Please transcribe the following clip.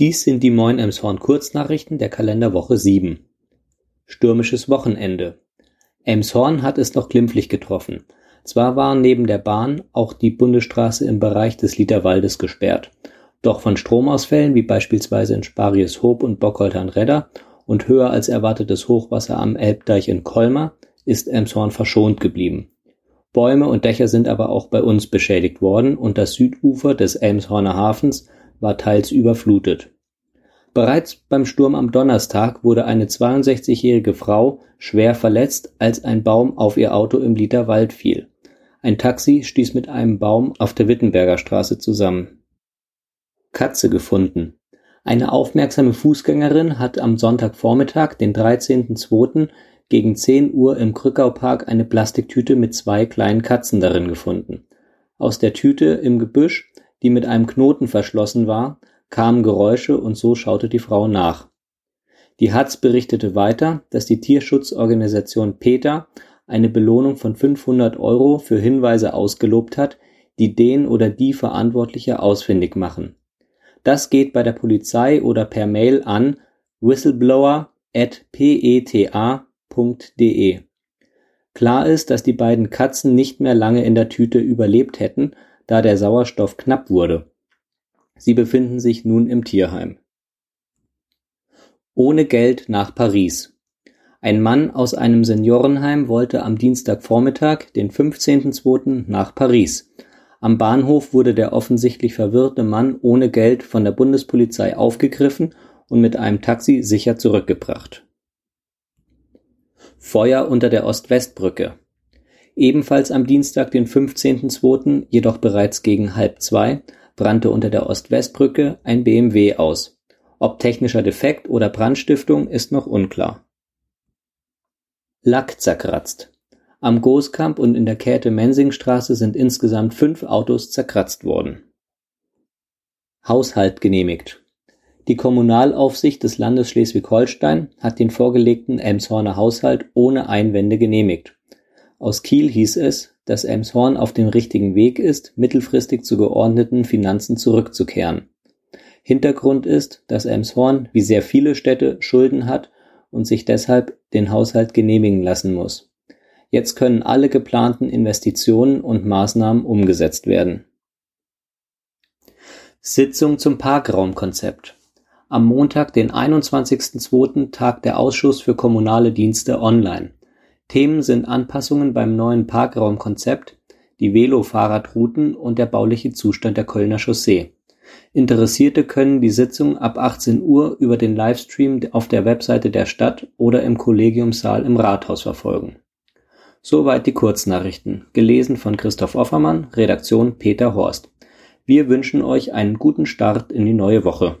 Dies sind die Moin Emshorn Kurznachrichten der Kalenderwoche sieben. Stürmisches Wochenende. Emshorn hat es noch glimpflich getroffen. Zwar war neben der Bahn auch die Bundesstraße im Bereich des Literwaldes gesperrt. Doch von Stromausfällen wie beispielsweise in Sparius-Hoop und Bockholtern-Redder und höher als erwartetes Hochwasser am Elbdeich in Colmar ist Emshorn verschont geblieben. Bäume und Dächer sind aber auch bei uns beschädigt worden und das Südufer des Elmshorner Hafens war teils überflutet. Bereits beim Sturm am Donnerstag wurde eine 62-jährige Frau schwer verletzt, als ein Baum auf ihr Auto im Literwald fiel. Ein Taxi stieß mit einem Baum auf der Wittenberger Straße zusammen. Katze gefunden. Eine aufmerksame Fußgängerin hat am Sonntagvormittag, den 13.02. gegen 10 Uhr im Krückau-Park eine Plastiktüte mit zwei kleinen Katzen darin gefunden. Aus der Tüte im Gebüsch, die mit einem Knoten verschlossen war, kamen Geräusche und so schaute die Frau nach. Die Hatz berichtete weiter, dass die Tierschutzorganisation PETA eine Belohnung von 500 Euro für Hinweise ausgelobt hat, die den oder die Verantwortliche ausfindig machen. Das geht bei der Polizei oder per Mail an whistleblower@peta.de. Klar ist, dass die beiden Katzen nicht mehr lange in der Tüte überlebt hätten, da der Sauerstoff knapp wurde. Sie befinden sich nun im Tierheim. Ohne Geld nach Paris. Ein Mann aus einem Seniorenheim wollte am Dienstagvormittag, den 15.02. nach Paris. Am Bahnhof wurde der offensichtlich verwirrte Mann ohne Geld von der Bundespolizei aufgegriffen und mit einem Taxi sicher zurückgebracht. Feuer unter der Ost-West-Brücke. Ebenfalls am Dienstag, den 15.02., jedoch bereits gegen halb zwei, brannte unter der Ost-West-Brücke ein BMW aus. Ob technischer Defekt oder Brandstiftung ist noch unklar. Lack zerkratzt. Am Gooskamp und in der Käthe-Mensing-Straße sind insgesamt fünf Autos zerkratzt worden. Haushalt genehmigt. Die Kommunalaufsicht des Landes Schleswig-Holstein hat den vorgelegten Elmshorner Haushalt ohne Einwände genehmigt. Aus Kiel hieß es, dass Elmshorn auf dem richtigen Weg ist, mittelfristig zu geordneten Finanzen zurückzukehren. Hintergrund ist, dass Elmshorn, wie sehr viele Städte, Schulden hat und sich deshalb den Haushalt genehmigen lassen muss. Jetzt können alle geplanten Investitionen und Maßnahmen umgesetzt werden. Sitzung zum Parkraumkonzept. Am Montag, den 21.02. tagt der Ausschuss für kommunale Dienste online. Themen sind Anpassungen beim neuen Parkraumkonzept, die Velo-Fahrradrouten und der bauliche Zustand der Kölner Chaussee. Interessierte können die Sitzung ab 18 Uhr über den Livestream auf der Webseite der Stadt oder im Kollegiumssaal im Rathaus verfolgen Soweit die Kurznachrichten, gelesen von Christoph Offermann, Redaktion Peter Horst. Wir wünschen euch einen guten Start in die neue Woche